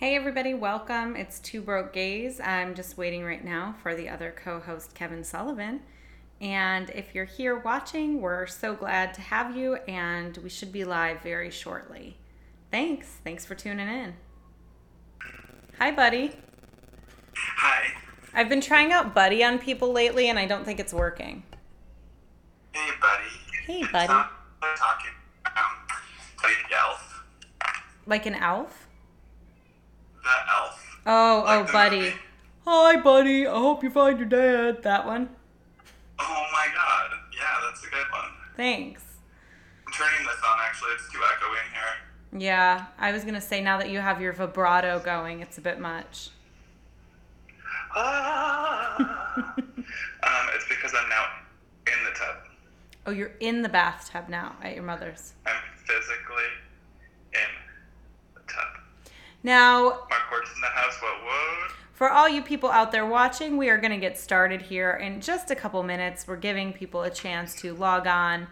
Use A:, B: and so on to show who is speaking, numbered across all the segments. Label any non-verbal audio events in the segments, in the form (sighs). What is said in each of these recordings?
A: Hey, everybody, welcome. It's Two Broke Gays. I'm just waiting right now for the other co host, Kevin Sullivan. And if you're here watching, we're so glad to have you, and we should be live very shortly. Thanks. Thanks for tuning in. Hi, buddy.
B: Hi.
A: I've been trying out Buddy on people lately, and I don't think it's working.
B: Hey, buddy.
A: Hey, buddy.
B: not talking. Um, like the elf.
A: Like an elf?
B: The elf.
A: Oh,
B: Like
A: oh, buddy.
B: movie.
A: Hi, buddy. I hope you find your dad. That one?
B: Oh my god. Yeah, that's a good one.
A: Thanks.
B: I'm turning this on actually. It's too echoing here.
A: Yeah, I was gonna say now that you have your vibrato going, it's a bit much.
B: Ah. (laughs) um, it's because I'm now in the tub.
A: Oh, you're in the bathtub now at your mother's.
B: I'm physically in the tub.
A: Now,
B: Mark Hort's in the house. What? What?
A: For all you people out there watching, we are gonna get started here in just a couple minutes. We're giving people a chance to log on,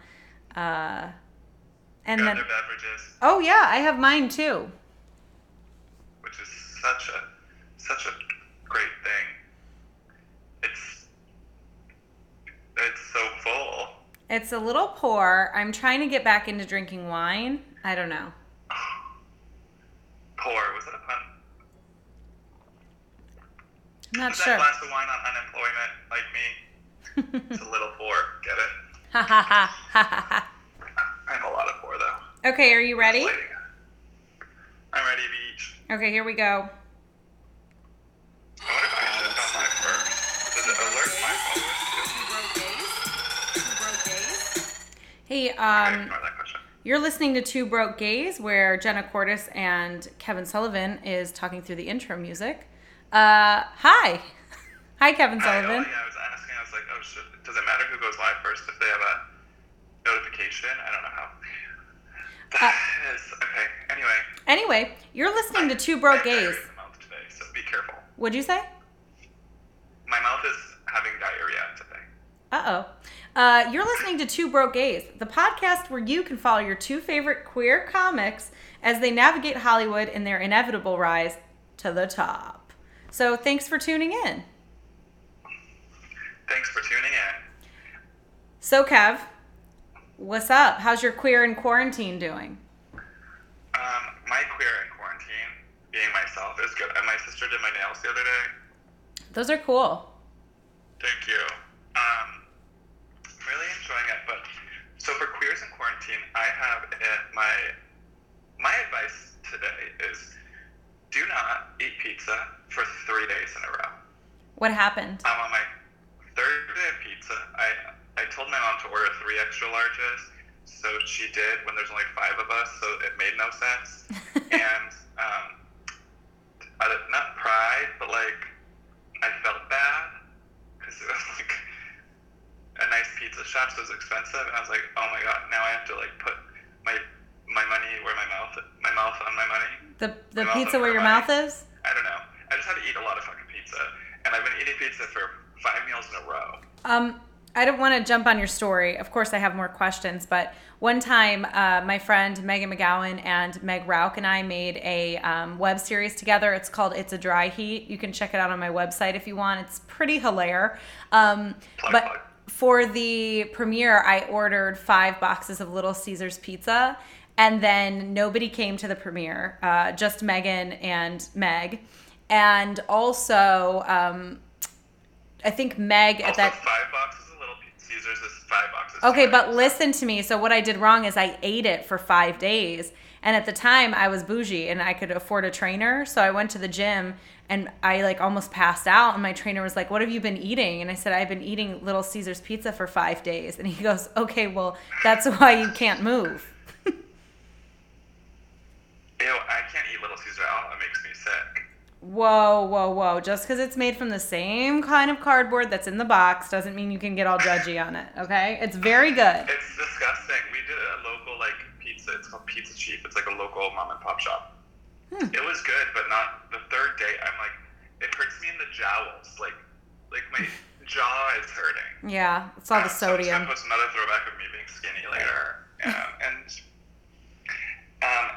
A: uh, and then oh yeah, I have mine too.
B: which is such a such a great thing. It's it's so full.
A: It's a little poor. I'm trying to get back into drinking wine. I don't know. (sighs)
B: Poor. Was that a pun?
A: I'm not
B: Is
A: sure.
B: that glass of wine on unemployment like me? (laughs) It's a little poor. Get it?
A: Ha ha ha ha ha.
B: I'm a lot of poor though.
A: Okay, are you ready?
B: I'm ready, beach.
A: Okay, here we go.
B: I wonder if I should have done mine first. Does it alert my followers
A: Hey.
B: Okay,
A: um,
B: ignore that question.
A: you're listening to Two Broke Gays, where Jenna Cortis and Kevin Sullivan is talking through the intro music. Uh, hi, (laughs) hi, Kevin
B: Hi, oh,
A: Sullivan.
B: yeah, I was asking. I was like, oh, shit. Does it matter who goes live first if they have a notification? I don't know how. (laughs)
A: Uh, (sighs)
B: That is okay. Anyway.
A: Anyway, you're listening to Two Broke
B: I have diarrhea
A: Gays.
B: in the mouth today, so be careful.
A: What'd you say?
B: My mouth is having diarrhea today.
A: Uh-oh. Uh, you're listening to Two Broke Gays, the podcast where you can follow your two favorite queer comics as they navigate Hollywood in their inevitable rise to the top. So thanks for tuning in.
B: Thanks for tuning in.
A: So Kev, what's up? How's your queer in quarantine doing?
B: Um, my queer in quarantine, being myself, is good. And my sister did my nails the other day.
A: Those are cool.
B: Thank you. Um, really enjoying it. But so for queers in quarantine, I have it, my my advice today is do not eat pizza for three days in a row.
A: What happened?
B: I'm on my third day of pizza. I I told my mom to order three extra larges, so she did when there's only five of us, so it made no sense. (laughs) and um, of, not pride, but like I felt bad because it was like a nice pizza shop, so it was expensive, and I was like, oh my god, now I have to like put my my money where my mouth my mouth on my money.
A: The the pizza where your
B: money.
A: mouth is?
B: I don't know. I just had to eat a lot of fucking pizza, and I've been eating pizza for five meals in a row.
A: Um, I don't want to jump on your story. Of course, I have more questions, but one time, uh, my friend Megan McGowan and Meg Rauch and I made a um, web series together. It's called "It's a Dry Heat." You can check it out on my website if you want. It's pretty hilarious. Um, but for the premiere, I ordered five boxes of Little Caesars pizza, and then nobody came to the premiere. Uh, just Megan and Meg, and also. Um, I think Meg at
B: Also,
A: that
B: five boxes of Little Caesars is five boxes.
A: Okay, but listen to me. So what I did wrong is I ate it for five days, and at the time I was bougie and I could afford a trainer, so I went to the gym and I like almost passed out. And my trainer was like, "What have you been eating?" And I said, "I've been eating Little Caesars pizza for five days." And he (laughs) goes, "Okay, well that's why you can't move." (laughs)
B: Ew, I can't eat Little Caesar out. That makes me sick.
A: Whoa, whoa, whoa! Just because it's made from the same kind of cardboard that's in the box doesn't mean you can get all judgy on it. Okay, it's very good.
B: It's disgusting. We did a local like pizza. It's called Pizza Chief. It's like a local mom and pop shop.
A: Hmm.
B: It was good, but not the third day. I'm like, it hurts me in the jowls. Like, like my (laughs) jaw is hurting.
A: Yeah, it's all the
B: Um, so I'm
A: sodium.
B: gonna post another throwback of me being skinny later. (laughs) Um, and um,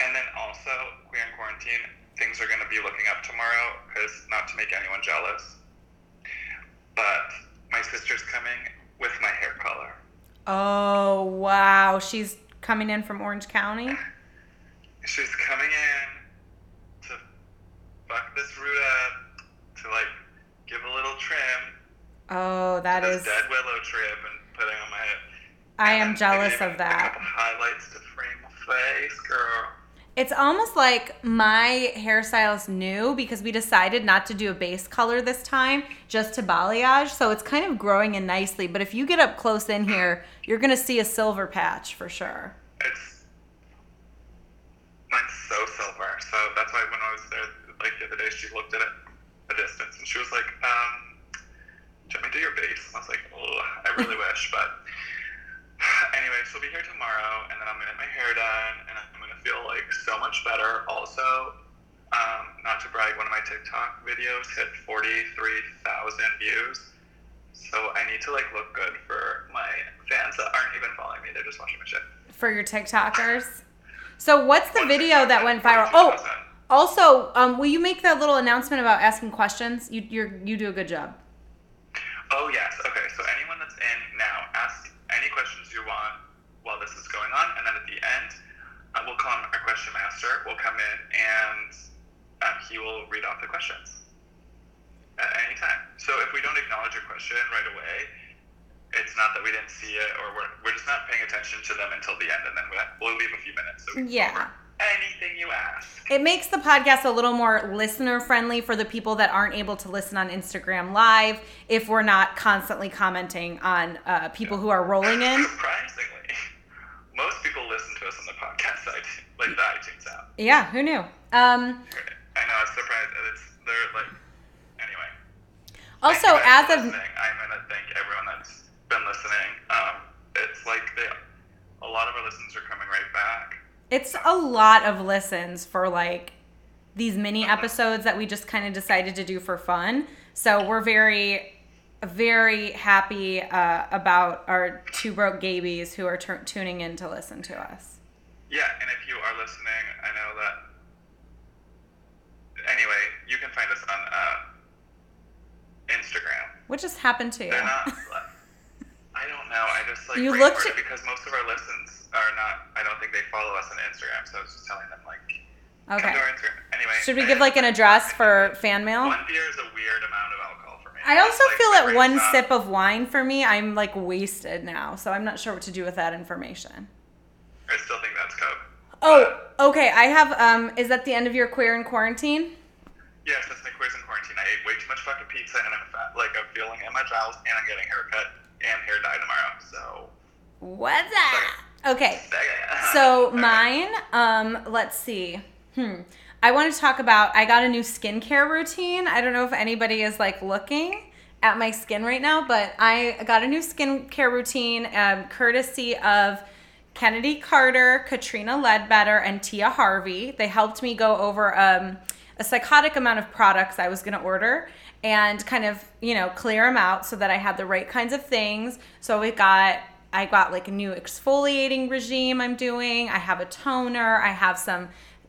B: and then also queer in quarantine. Things are going to be looking up tomorrow because not to make anyone jealous, but my sister's coming with my hair color.
A: Oh wow, she's coming in from Orange County.
B: She's coming in to fuck this root up, to like give a little trim.
A: Oh, that is.
B: dead willow trip and putting on my head.
A: I
B: And
A: am jealous of
B: A
A: that.
B: couple highlights to frame my face, girl.
A: It's almost like my hairstylist knew because we decided not to do a base color this time, just to balayage. So it's kind of growing in nicely. But if you get up close in here, you're gonna see a silver patch for sure.
B: It's mine's so silver. So that's why when I was there, like the other day, she looked at it a distance and she was like, um, "Do you want me to do your base?" And I was like, "Oh, I really (laughs) wish." But (sighs) anyway, she'll be here tomorrow, and then I'm gonna get my hair done, and I'm gonna feel like so much better. Also, um, not to brag, one of my TikTok videos hit 43,000 views. So I need to like look good for my fans that aren't even following me; they're just watching my shit.
A: For your TikTokers. So what's the video that went viral? Oh, also, um, will you make that little announcement about asking questions? You you're, you do a good job.
B: Oh yes. Okay. So anyone that's in now, ask any questions you want while this is going on, and then at the end, uh, we'll call him our question master. Will come in and um, he will read off the questions at any time. So if we don't acknowledge your question right away, it's not that we didn't see it, or we're, we're just not paying attention to them until the end, and then we'll, we'll leave a few minutes. So
A: Yeah.
B: Anything you ask.
A: It makes the podcast a little more listener friendly for the people that aren't able to listen on Instagram Live if we're not constantly commenting on uh, people who are rolling in.
B: Surprisingly, most people listen to us on the podcast like the iTunes app.
A: Yeah, who knew? Um, (laughs)
B: I know, it's surprised. It's they're like anyway.
A: also, as of.
B: I'm gonna thank everyone that's been listening. Um, it's like they, a lot of our listens are coming right back.
A: it's a lot of listens for like these mini episodes that we just kind of decided to do for fun. So we're very, very happy uh, about our two broke gabies who are tur tuning in to listen to us.
B: Yeah, and if you are listening, I know that. Anyway, you can find us on uh, Instagram.
A: What just happened to you?
B: They're not. I don't know. I just like
A: You looked-
B: because most of our listens are not. I don't think they follow us on Instagram, so I was just telling them like. Come
A: Okay.
B: to our Instagram. Anyway.
A: Should we give like an address for fan mail?
B: One beer is a weird amount of alcohol for me.
A: I also
B: like
A: feel that one sip of wine for me, I'm like wasted now. So I'm not sure what to do with that information.
B: I still think.
A: Oh, okay. I have. Um, is that the end of your queer in quarantine?
B: Yes, that's my quiz in quarantine. I ate way too much fucking pizza, and I'm fat. Like I'm feeling in my jowls, and I'm getting a haircut and hair dye tomorrow. So.
A: What's that? Okay.
B: Okay. (laughs)
A: So
B: Okay.
A: mine, um, let's see. Hmm. I want to talk about I got a new skincare routine. I don't know if anybody is like looking at my skin right now, but I got a new skincare routine um, courtesy of Kennedy Carter, Katrina Ledbetter, and Tia Harvey. They helped me go over um, a psychotic amount of products I was going to order and kind of, you know, clear them out so that I had the right kinds of things. So we got I got like a new exfoliating regime I'm doing. I have a toner. I have some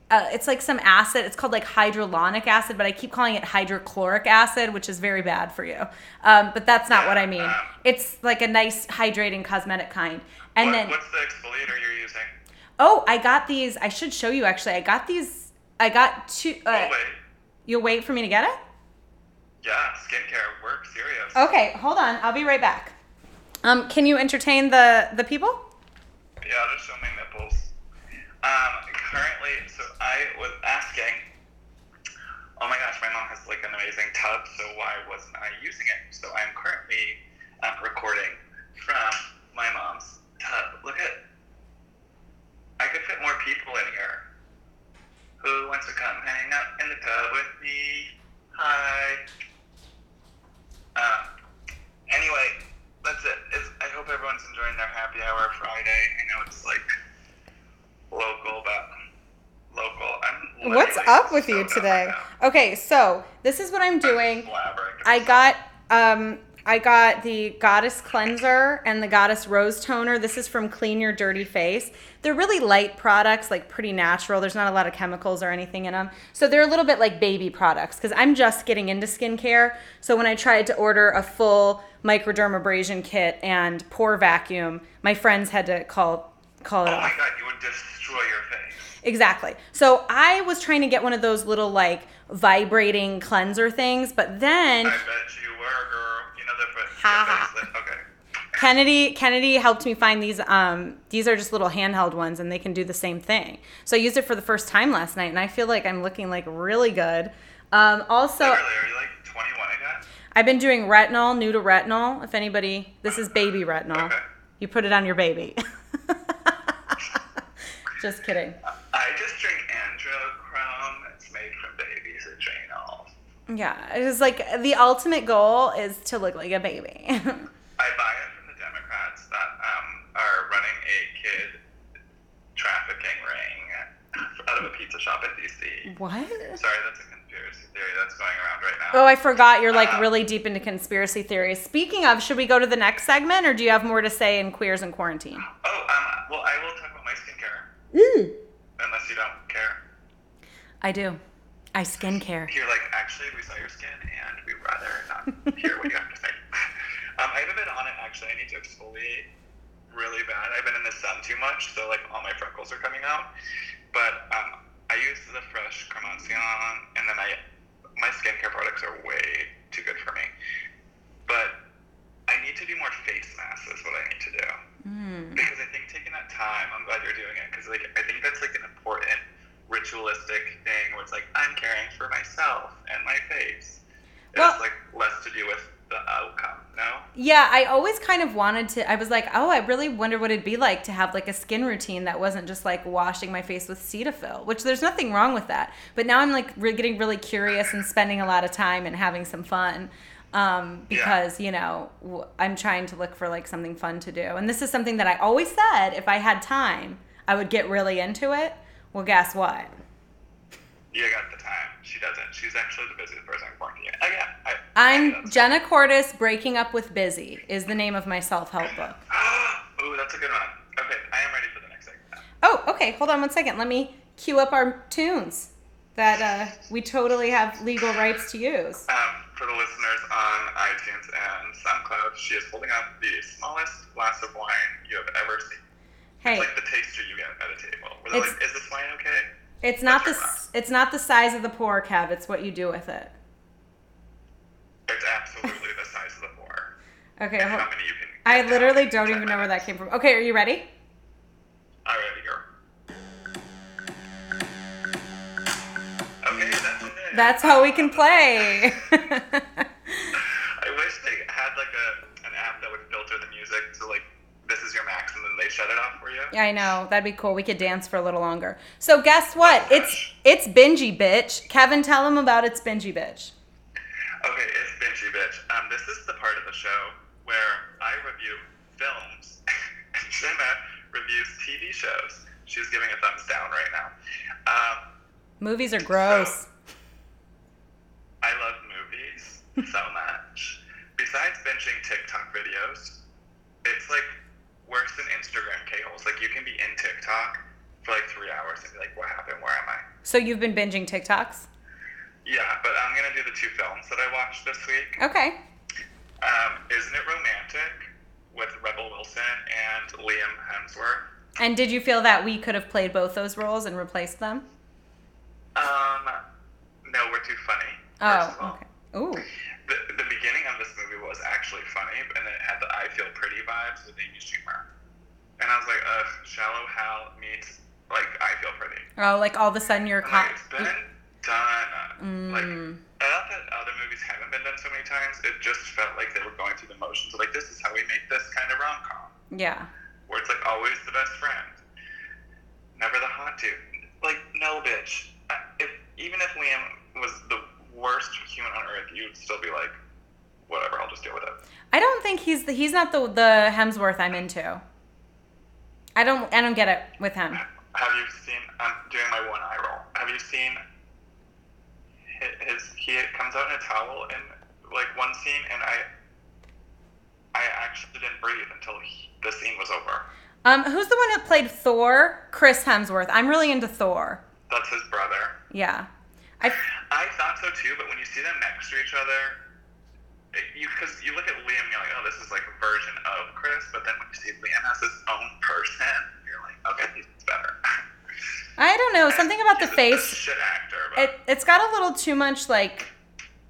A: uh, it's like some acid. It's called like hydrolonic acid, but I keep calling it hydrochloric acid, which is very bad for you. Um, but that's not what I mean. It's like a nice hydrating cosmetic kind. And
B: What-
A: then
B: what's the exfoliator you're using?
A: oh, I got these. I should show you actually. I got these. I got two. Uh,
B: oh wait.
A: You'll wait for me to get it.
B: Yeah, skincare work serious.
A: Okay, hold on. I'll be right back. Um, can you entertain the the people?
B: Yeah, just show my nipples. Um, currently, so I was asking. Oh my gosh, my mom has like an amazing tub, so why wasn't I using it? So I'm currently um, recording from my mom's tub. Look at. I could fit more people in here. Who wants to come hang out in the tub with me? Hi. Um, anyway, that's it. It's, I hope everyone's enjoying their happy hour Friday. I know it's like local, but local. I'm
A: What's up with you today?
B: right.
A: Okay, so this is what I'm doing. I got um I got the Goddess Cleanser and the Goddess Rose Toner. This is from Clean Your Dirty Face. They're really light products, like pretty natural. There's not a lot of chemicals or anything in them. So they're a little bit like baby products because I'm just getting into skincare. So when I tried to order a full microdermabrasion kit and pore vacuum, my friends had to call call it
B: Oh
A: off.
B: my god, you would destroy your face.
A: Exactly. So I was trying to get one of those little like vibrating cleanser things, but then
B: I bet you were, girl. You know the face.
A: Ha ha.
B: Okay.
A: Kennedy Kennedy helped me find these um these are just little handheld ones and they can do the same thing. So I used it for the first time last night and I feel like I'm looking like really good. Um also
B: Literally, are you like 21 again?
A: I've been doing retinol, new to retinol. If anybody this is baby retinol.
B: Okay.
A: You put it on your baby. (laughs) just kidding.
B: I just drink adrenochrome. It's made from babies' adrenals.
A: Yeah, it's like the ultimate goal is to look like a baby. (laughs)
B: I buy it from the Democrats that um, are running a kid trafficking ring (laughs) out of a pizza shop in DC.
A: what?
B: Sorry, that's a conspiracy theory that's going around right now.
A: Oh, I forgot you're like
B: Uh,
A: really deep into conspiracy theories. Speaking of, should we go to the next segment or do you have more to say in queers and quarantine?
B: Oh, um, well, I will talk about my skincare,
A: Mm.
B: unless you don't care.
A: I do. I skincare.
B: You're like, actually, we saw your skin, and we'd rather not hear what you have to say. (laughs) Um, I haven't been on it, actually. I need to exfoliate really bad. I've been in the sun too much, so, like, all my freckles are coming out. But um, I use the Fresh Cremacion, and then I, my skincare products are way too good for me. But I need to do more face masks, is what I need to do.
A: Mm.
B: because I think taking that time, I'm glad you're doing it because like I think that's like an important ritualistic thing where it's like I'm caring for myself and my face. It
A: Well-
B: has like less to do with the outcome, no?
A: Yeah, I always kind of wanted to. I was like, oh, I really wonder what it'd be like to have like a skin routine that wasn't just like washing my face with Cetaphil, which there's nothing wrong with that. But now I'm like re- getting really curious and spending a lot of time and having some fun um,
B: Yeah.
A: because, you know, w- I'm trying to look for like something fun to do. And this is something that I always said if I had time, I would get really into it. Well, guess what?
B: You got the time. She doesn't. She's actually the busiest person in quarantine. Again, I, I
A: I'm
B: that's-
A: Jenna Cordes, Breaking Up with Busy is the name of my self help book. (gasps)
B: Ooh, that's a good one. Okay, I am ready for the next segment.
A: Oh, okay. Hold on one second. Let me cue up our tunes that uh, we totally have legal rights to use.
B: Um, for the listeners on iTunes and SoundCloud, she is holding up the smallest glass of wine you have ever seen.
A: Hey,
B: It's like the taster you get at a table. Where they're
A: It's-
B: like, is this wine okay?
A: It's not the s- it's not the size of the pour, Kev. It's what you do with it.
B: It's absolutely the size of the pour.
A: Okay. Hold,
B: how many you can.
A: I literally don't
B: 10
A: even know where that came from. Okay, are you ready?
B: All right, girl. Okay, that's it.
A: That's how we can play. (laughs)
B: I wish they had like a an app that would filter the music so like this is your max and then they shut it off for you.
A: Yeah, I know that'd be cool. We could dance for a little longer. So guess what? It's it's Bingy Bitch. Kevin, tell them about it's Bingy Bitch.
B: Okay, it's Binchy Bitch. Um, this is the part of the show where I review films and (laughs) Jenna reviews TV shows. She's giving a thumbs down right now. Um,
A: Movies are gross.
B: I love movies so much. Besides binging TikTok videos, it's like worse than Instagram K-holes. Like you can be in TikTok for like three hours and be like, what happened? Where am I?
A: So you've been binging TikToks?
B: Yeah, but I'm gonna do the two films that I watched this week.
A: Okay.
B: Um, Isn't It Romantic with Rebel Wilson and Liam Hemsworth.
A: And did you feel that we could have played both those roles and replaced them?
B: Um, no, we're too funny.
A: Oh,
B: of all.
A: okay. Ooh.
B: The, the beginning of this movie was actually funny, and then it had the I Feel Pretty vibes with Amy Schumer. And I was like, ugh, Shallow Hal meets, like, I Feel Pretty.
A: Oh, like all of a sudden you're caught.
B: like, it's been done. Like,
A: Mm.
B: not that other movies haven't been done so many times, it just felt like they were going through the motions. Like, this is how we make this kind of rom com.
A: Yeah.
B: where it's like always the best friend, never the hot dude. Like, no, bitch. If even if Liam was the worst human on earth, you'd still be like, whatever, I'll just deal with it.
A: I don't think he's the, he's not the the Hemsworth I'm into. I don't I don't get it with him.
B: Have you seen? I'm doing my one eye roll. Have you seen hi- his? He comes out in a towel in like one scene, and I, I actually didn't breathe until he, the scene was over.
A: Um, who's the one who played Thor? Chris Hemsworth. I'm really into Thor.
B: That's his brother.
A: Yeah. I
B: I thought so too, but when you see them next to each other, it, you because you look at Liam, you're like, oh, this is like a version of Chris. But then when you see Liam as his own person, you're like, okay, he's better.
A: I don't know (laughs) something about the
B: He's a- a
A: face.
B: actor.
A: It it's got a little too much like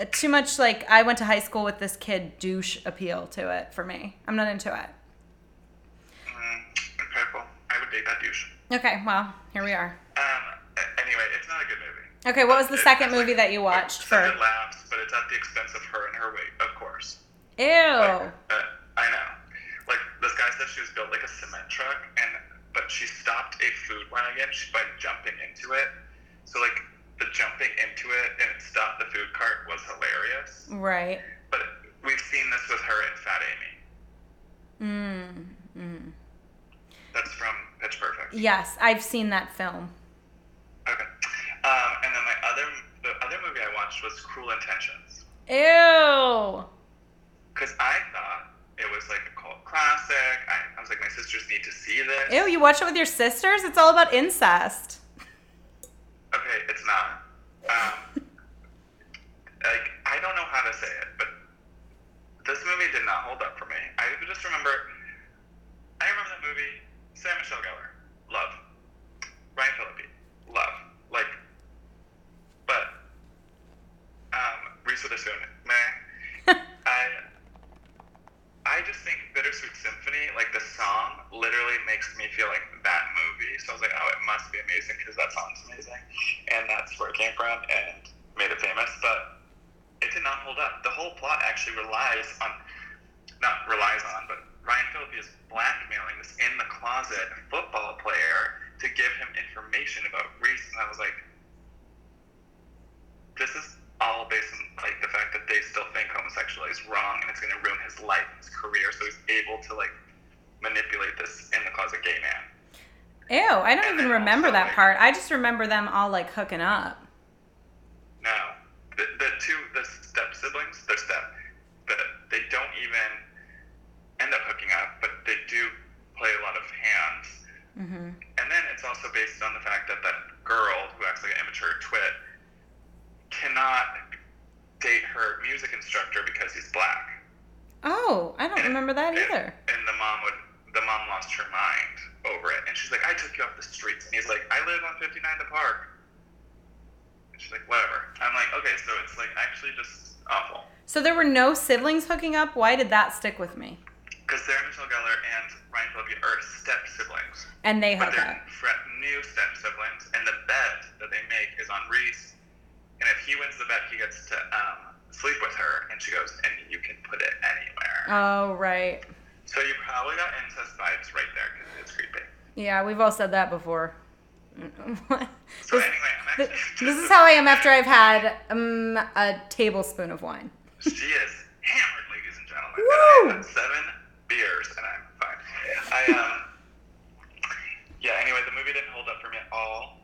A: too much like I went to high school with this kid douche appeal to it for me. I'm not into it.
B: mm, okay, well, I would date that douche.
A: Okay, well here we are.
B: Um. Anyway, it's not a good movie.
A: Okay, what was the
B: It-
A: second
B: it's like-
A: movie that you watched for?
B: good laughs, but it's at the expense of her and her weight, of course.
A: Ew.
B: Like, uh, I know. Like this guy said, she was built like a cement truck, and but she stopped a food wagon by jumping into it. So like the jumping into it and it stopped the food cart was hilarious.
A: Right.
B: But we've seen this with her and Fat Amy.
A: Mm. mm.
B: That's from Pitch Perfect.
A: Yes, I've seen that film.
B: Okay. Um, and then my other the other movie I watched was Cruel Intentions
A: Ew.
B: because I thought it was like a cult classic. I, I was like, my sisters need to see this.
A: Ew, you watch it with your sisters? It's all about incest.
B: Okay, it's not. Um, (laughs) like I don't know how to say it, but this movie did not hold up for me. I just remember, I remember that movie. Sarah Michelle Gellar, love. Ryan Phillippe, love. Like, but um, Reese Witherspoon, meh. I I just think Bittersweet Symphony, like the song, literally makes me feel like that movie. So I was like, oh, it must be amazing because that song's amazing, and that's where it came from and made it famous. But it did not hold up. The whole plot actually relies on, not relies on, but Ryan Phillippe is blackmailing this in the closet football player to give him information about Reese, and I was like, this is all based on like the fact that they still think homosexuality is wrong and it's going to ruin his life, his career. So he's able to like manipulate this in the closet gay man.
A: Ew, I don't
B: And
A: even
B: then
A: remember
B: also,
A: that part. I just remember them all like hooking up.
B: No, the, the two the step siblings, they're step, but they don't even end up hooking up, but they do play a lot of hands.
A: hmm
B: And then it's also based on the fact that that girl who acts like an immature twit cannot date her music instructor because he's black.
A: Oh, I don't
B: And-
A: remember that
B: and-
A: either.
B: And the mom would, the mom lost her mind over it, and she's like, "I took you off the streets," and he's like, "I live on 59 the Park." And she's like, "Whatever." I'm like, "Okay, so it's like actually just awful."
A: So there were no siblings hooking up? Why did that stick with me?
B: Because Sarah Michelle Gellar and Ryan Phillippe are step siblings,
A: And they hook
B: they're
A: up.
B: new step siblings, and the bet that they make is on Reese. And if he wins the bet, he gets to um, sleep with her, and she goes, "And you can put it anywhere."
A: Oh, right.
B: So you probably got incest vibes right there because it's creepy.
A: Yeah, we've all said that before. (laughs)
B: So
A: this,
B: anyway, I'm
A: th-
B: actually
A: this is how I am after I've had um, a tablespoon of wine.
B: She is hammered, ladies and gentlemen.
A: Woo!
B: And I had seven beers, and I'm fine. I um, yeah. Anyway, the movie didn't hold up for me at all.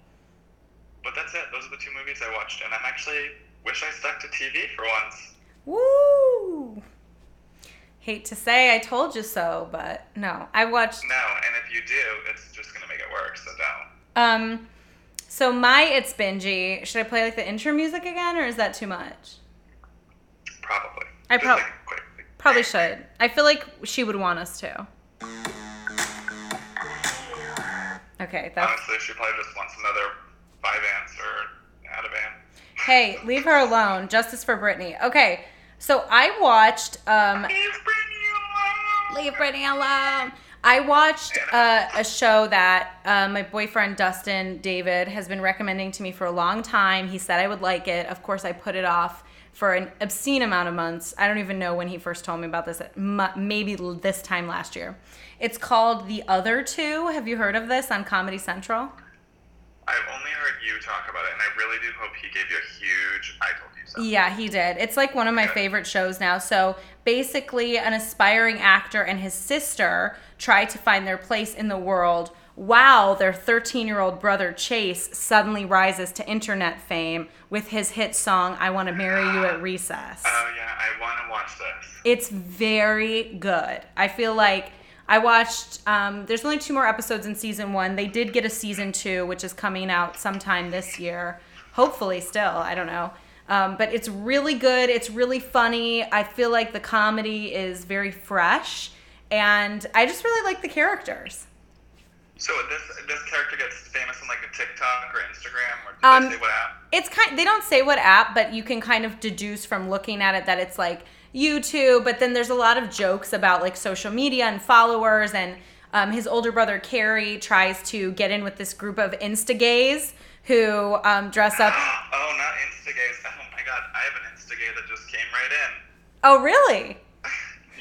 B: But that's it. Those are the two movies I watched, and I'm actually wish I stuck to TV for once.
A: Woo! Hate to say I told you so, but no. I watched
B: No, and if you do, it's just gonna make it worse. So don't.
A: um so my it's bingy. Should I play like the intro music again or is that too much?
B: Probably.
A: I prob-
B: like.
A: Probably should. I feel like she would want us to. Okay, that's
B: Honestly, she probably just wants another five ants or out of ant.
A: Hey, leave her alone. Justice for Britney. Okay, so I watched um
B: Leave Britney alone.
A: Leave Britney alone. I watched uh, a show that uh, my boyfriend Dustin David has been recommending to me for a long time. He said I would like it. Of course, I put it off for an obscene amount of months. I don't even know when he first told me about this. Maybe this time last year. It's called The Other Two. Have you heard of this on Comedy Central?
B: I've only you talk about it, and I really do hope he gave you a huge "I told you so."
A: Yeah, he did. It's like one of my favorite shows now. So basically, an aspiring actor and his sister try to find their place in the world while their 13 year old brother Chase suddenly rises to internet fame with his hit song, I Want to Marry You at Recess.
B: Oh yeah, I want to watch this.
A: It's very good. I feel like I watched, um, there's only two more episodes in season one. They did get a season two, which is coming out sometime this year. Hopefully, still. I don't know. Um, but it's really good. It's really funny. I feel like the comedy is very fresh. And I just really like the characters.
B: So this this character gets famous on like a TikTok or Instagram, or
A: Um,
B: they say what app?
A: It's kind. They don't say what app, but you can kind of deduce from looking at it that it's like YouTube. But then there's a lot of jokes about like social media and followers. And um, his older brother Cary tries to get in with this group of Instagays who um, dress up. (gasps)
B: Oh, not Instagays. Oh my god, I have an Instagay that just came right in.
A: Oh, really? (laughs)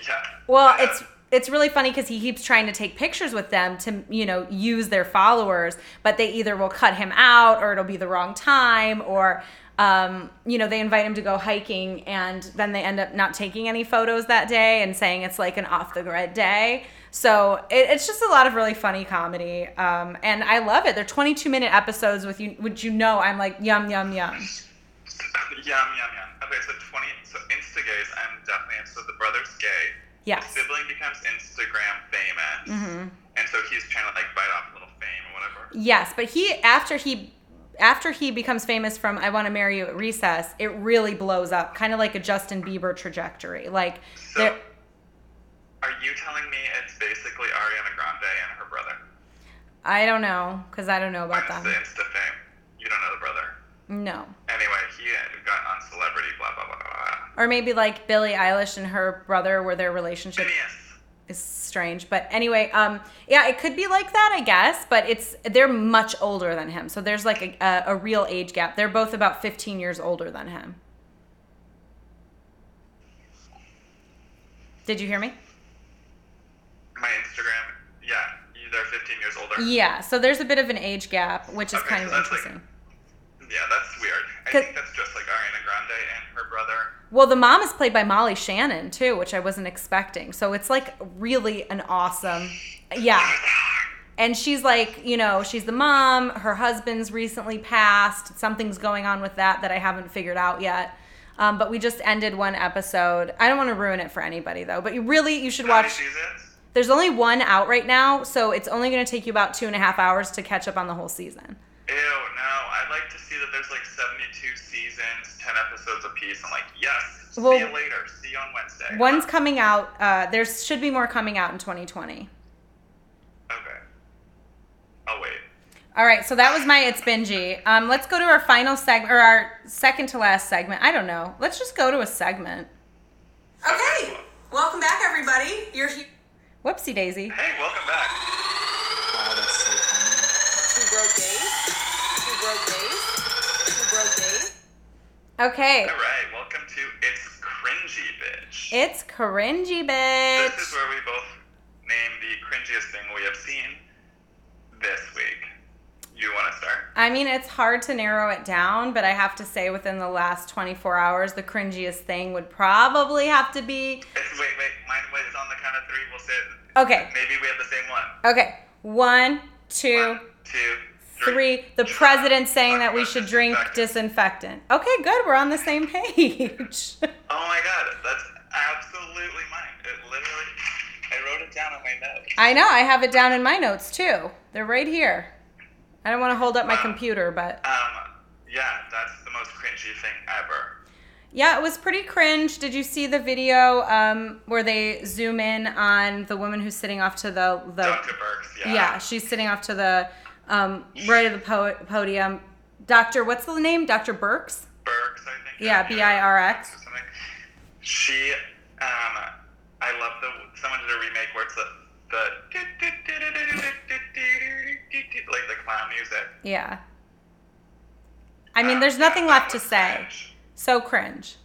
B: Yeah.
A: Well, it's it's really funny because he keeps trying to take pictures with them to you know use their followers, but they either will cut him out or it'll be the wrong time or. Um, you know, they invite him to go hiking and then they end up not taking any photos that day and saying it's like an off the grid day. So it, it's just a lot of really funny comedy. Um, and I love it. They're 22 minute episodes with you, which you know, I'm like, yum, yum, yum. (laughs)
B: yum yum yum. Okay, so twenty. So Instagays, I'm definitely in. So the brother's gay.
A: Yes.
B: The sibling becomes Instagram famous,
A: Mm-hmm.
B: and so he's trying to like bite off a little fame or whatever.
A: Yes, but he after he after he becomes famous from I Want to Marry You at Recess, it really blows up, kind of like a Justin Bieber trajectory. Like
B: So, are you telling me it's basically Ariana Grande and her brother?
A: I don't know cuz I don't know about
B: Minus the. Insta fame. You don't know the brother.
A: No.
B: Anyway, he got on Celebrity. Blah blah blah blah. blah.
A: Or maybe like Billie Eilish and her brother were their relationship
B: Finneas.
A: Is strange. But anyway, um yeah, it could be like that, I guess, but it's they're much older than him. So there's like a, a, a real age gap. They're both about 15 years older than him. Did you hear me?
B: My Instagram. Yeah, they're 15 years older.
A: Yeah, so there's a bit of an age gap, which is
B: Okay,
A: kind
B: so
A: of
B: that's like-
A: interesting.
B: Yeah, that's weird. I think that's just like Ariana Grande and her brother.
A: Well, the mom is played by Molly Shannon too, which I wasn't expecting. So it's like really an awesome, yeah. And she's like, you know, she's the mom. Her husband's recently passed. Something's going on with that that I haven't figured out yet. Um, but we just ended one episode. I don't want to ruin it for anybody though. But you really, you should watch. There's only one out right now, so it's only going to take you about two and a half hours to catch up on the whole season.
B: Ew, no. I'd like to see that there's like 72 seasons, 10 episodes apiece. I'm like, yes.
A: Well-
B: see you later. See you on Wednesday.
A: One's coming out. Uh, there should be more coming out in 2020.
B: Okay. I'll wait.
A: All right, so that was my it's bingy. Um, let's go to our final segment or our second to last segment. I don't know. Let's just go to a segment.
C: Okay, welcome back, everybody. You're here.
A: Whoopsie daisy.
B: Hey, welcome back.
D: Wow, that's so funny.
C: Two broke days. Two broke days. Two broke days.
A: Okay,
B: All right, welcome to It's Cringy, Bitch.
A: it's cringy, Bitch.
B: this is where we both name the cringiest thing we have seen this week. You want to start?
A: I mean, it's hard to narrow it down, but I have to say, within the last 24 hours, the cringiest thing would probably have to be.
B: It's, wait, wait. Mine was on the count of three. We'll say it.
A: Okay,
B: Maybe we have the same one.
A: okay. One, two,
B: One, two,
A: three. The president saying that we should drink
B: Disinfectant.
A: Okay, good. We're on the same page. (laughs)
B: Oh my god, that's absolutely mine. It literally, I wrote it down on my notes.
A: I know. I have it down in my notes too. They're right here. I don't want to hold up my
B: Wow.
A: computer, but
B: Um, yeah, that's the most cringy thing ever.
A: yeah, it was pretty cringe. Did you see the video um, where they zoom in on the woman who's sitting off to the the
B: Dr. Birx, yeah.
A: yeah, she's sitting off to the um, right of the po- podium. Doctor, what's the name? Doctor Birx.
B: Birx, I think.
A: Yeah, B-I-R-X.
B: or something. She, um, I love the, someone did a remake where it's the, the, like the clown music.
A: Yeah. I mean,
B: Um,
A: there's nothing left to say.
B: cringe.
A: So cringe.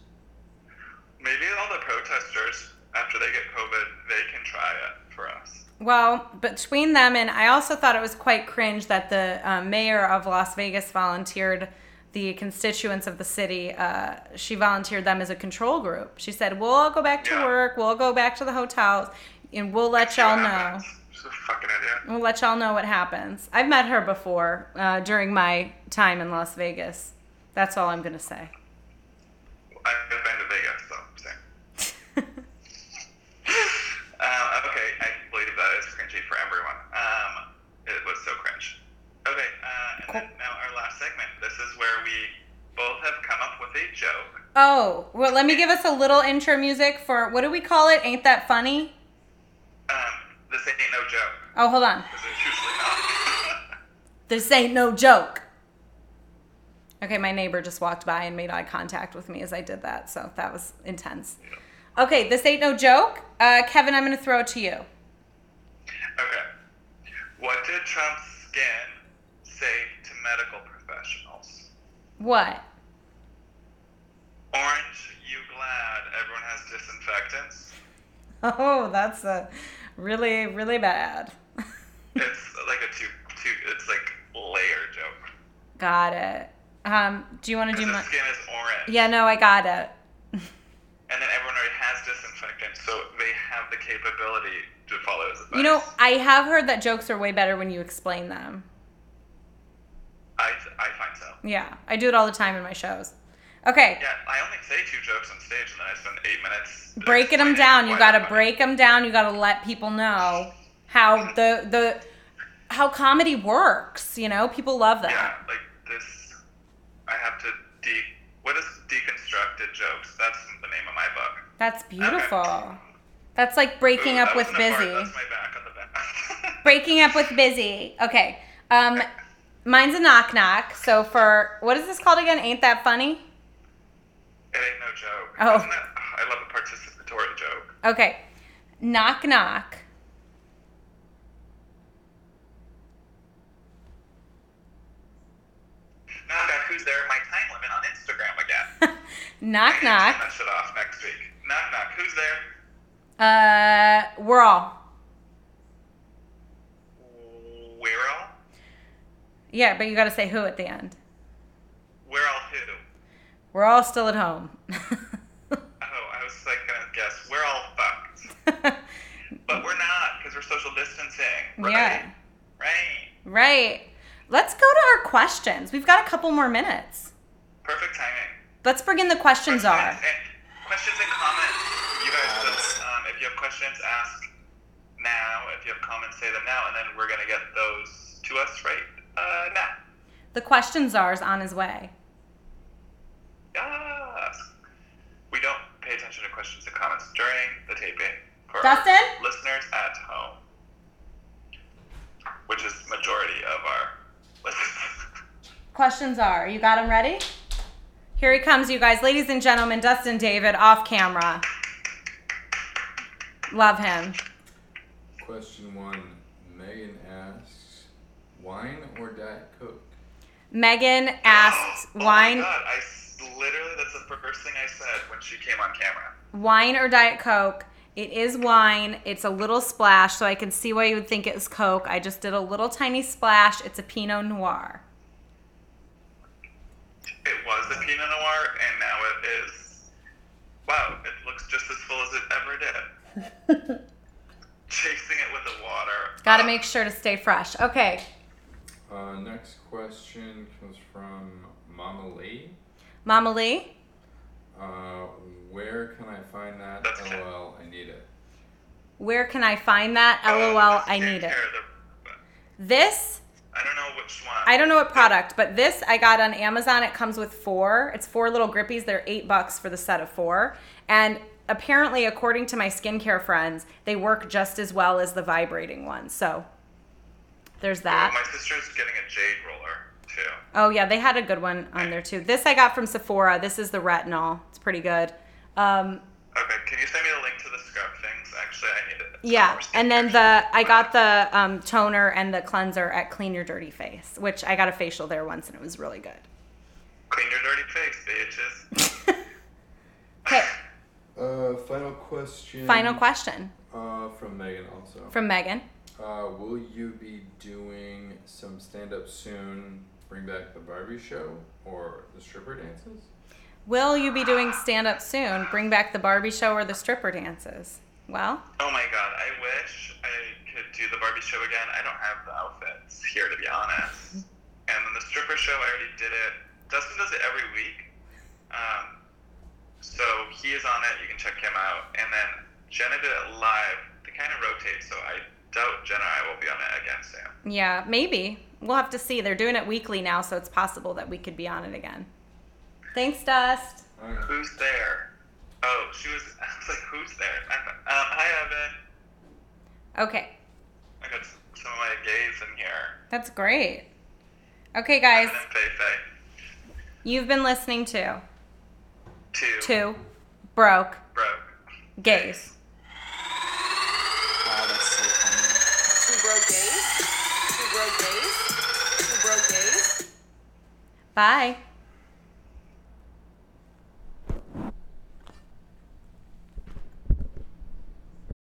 B: Maybe all the protesters, after they get COVID, they can try it for us.
A: Well, between them and I also thought it was quite cringe that the uh, mayor of Las Vegas volunteered the constituents of the city. Uh, she volunteered them as a control group. She said, "We'll all go back to
B: Yeah.
A: work. We'll go back to the hotels, and we'll let y'all know."
B: happens. She's a fucking idiot.
A: We'll let y'all know what happens. I've met her before uh, during my time in Las Vegas. That's all I'm gonna say.
B: I've been to Vegas, so same. Um, okay, I believe that is cringy for everyone. Um, it was so cringe. Okay, uh, and then now our last segment. This is where we both have come up with a joke.
A: Oh, well, let me give us a little intro music for what do we call it? Ain't that funny?
B: Um, this ain't no joke,
A: Oh, hold on.
B: because it's usually not. (laughs)
A: This ain't no joke. Okay, my neighbor just walked by and made eye contact with me as I did that, so that was intense. Okay, this ain't no joke. Uh, Kevin, I'm gonna throw it to you.
B: okay. What did Trump's skin say to medical professionals?
A: What?
B: Orange, you glad everyone has disinfectants?
A: Oh, that's a really, really bad. (laughs)
B: It's like a two, two. It's like layer joke.
A: got it. Um, do you want to do my?
B: skin is orange.
A: Yeah, no, I got it. (laughs)
B: And then everyone already has disinfectant, so they have the capability to follow his advice.
A: You know, I have heard that jokes are way better when you explain them.
B: I, I find so.
A: Yeah, I do it all the time in my shows. Okay,
B: Yeah, I only say two jokes on stage, and then I spend eight minutes
A: breaking them down. You got to break them down. You got to let people know how (laughs) the the how comedy works. You know, people love that.
B: Yeah, like this. I have to de. What is deconstructed jokes? That's the name of my book.
A: That's beautiful. That's like breaking
B: Ooh,
A: up with busy.
B: That's my back on the back. (laughs)
A: Breaking up with busy. Okay. Um, mine's a knock knock. So for what is this called again? Ain't that funny?
B: It ain't no joke.
A: Oh.
B: Isn't? I love a participatory joke.
A: Okay. Knock knock.
B: Knock, back who's there? My time limit on Instagram again. (laughs)
A: knock
B: I
A: knock.
B: that shit off next week. Knock knock. Who's there?
A: Uh, we're all.
B: We're all.
A: Yeah, but you got to say who at the end.
B: We're all who?
A: We're all still at home. (laughs)
B: Oh, I was like gonna guess. We're all fucked, (laughs) but we're not because we're social distancing. Right?
A: Yeah.
B: Right.
A: right. Let's go to our questions. We've got a couple more minutes.
B: Perfect timing.
A: Let's bring in the questions are.
B: Questions and comments. You guys, just, um, if you have questions, ask now. If you have comments, say them now, and then we're gonna get those to us right uh, now.
A: The questions are is on his way.
B: Yes. We don't pay attention to questions and comments during the taping for
A: Dustin?
B: our listeners at home, which is majority of our (laughs) listeners.
A: Questions are. You got them ready? Here he comes, you guys. Ladies and gentlemen, Dustin David off camera. Love him.
E: Question one Megan asks, wine or Diet Coke?
A: Megan asks (gasps)
B: oh
A: wine
B: my god! I s- literally that's the first thing I said when she came on camera.
A: wine or diet coke. It is wine. It's a little splash, so I can see why you would think it was coke. I just did a little tiny splash. It's a Pinot Noir.
B: It was a Pinot Noir, and now it is. Wow! It looks just as full as it ever did. (laughs) Chasing it with the water.
A: Got to
B: Oh,
A: make sure to stay fresh. Okay,
E: Uh, next question comes from Mama Lee.
A: Mama Lee.
E: Uh, where can I find that?
B: That's.
E: LOL, I need it.
A: Where can I find that? LOL,
B: the
A: I need it. This
B: I don't know which one.
A: I don't know what product, but this I got on Amazon. It comes with four. It's four little grippies. They're eight bucks for the set of four. And apparently, according to my skincare friends, they work just as well as the vibrating ones. So there's that.
B: my sister's getting a jade roller too.
A: Oh yeah, they had a good one on there too. This I got from Sephora. This is the retinol. It's pretty good. Um,
B: Okay, can you send me the link to the scrub things? Actually, I need it.
A: yeah, and then the. I got the um, toner and the cleanser at Clean Your Dirty Face, which I got a facial there once and it was really good.
B: Clean your dirty face, bitches. (laughs)
A: Okay,
E: Uh, final question.
A: final question
E: Uh, from Megan also.
A: from Megan.
E: Uh, will you be doing some stand up soon? Bring back the Barbie show or the stripper dances?
A: Will you be doing stand up soon? Bring back the Barbie show or the stripper dances? Well,
B: Oh my god, I wish I could do the Barbie show again. I don't have the outfits here, to be honest. (laughs) And then the stripper show, I already did it. Dustin does it every week. Um, so he is on it. You can check him out. And then Jenna did it live. They kind of rotate, so I doubt Jenna and I will be on it again soon.
A: Yeah, maybe. We'll have to see. They're doing it weekly now, so it's possible that we could be on it again. Thanks, Dust.
B: Who's there? Oh, she was. (laughs) I was like, who's there? Um, hi, Evan.
A: Okay,
B: I got some of my gays in here.
A: that's great. Okay, guys, you've been listening to
B: Two.
A: Two Broke
B: Broke.
A: Gays.
D: Wow, that's so funny.
C: Two broke gays. Two broke gays. Two broke gays.
A: Bye.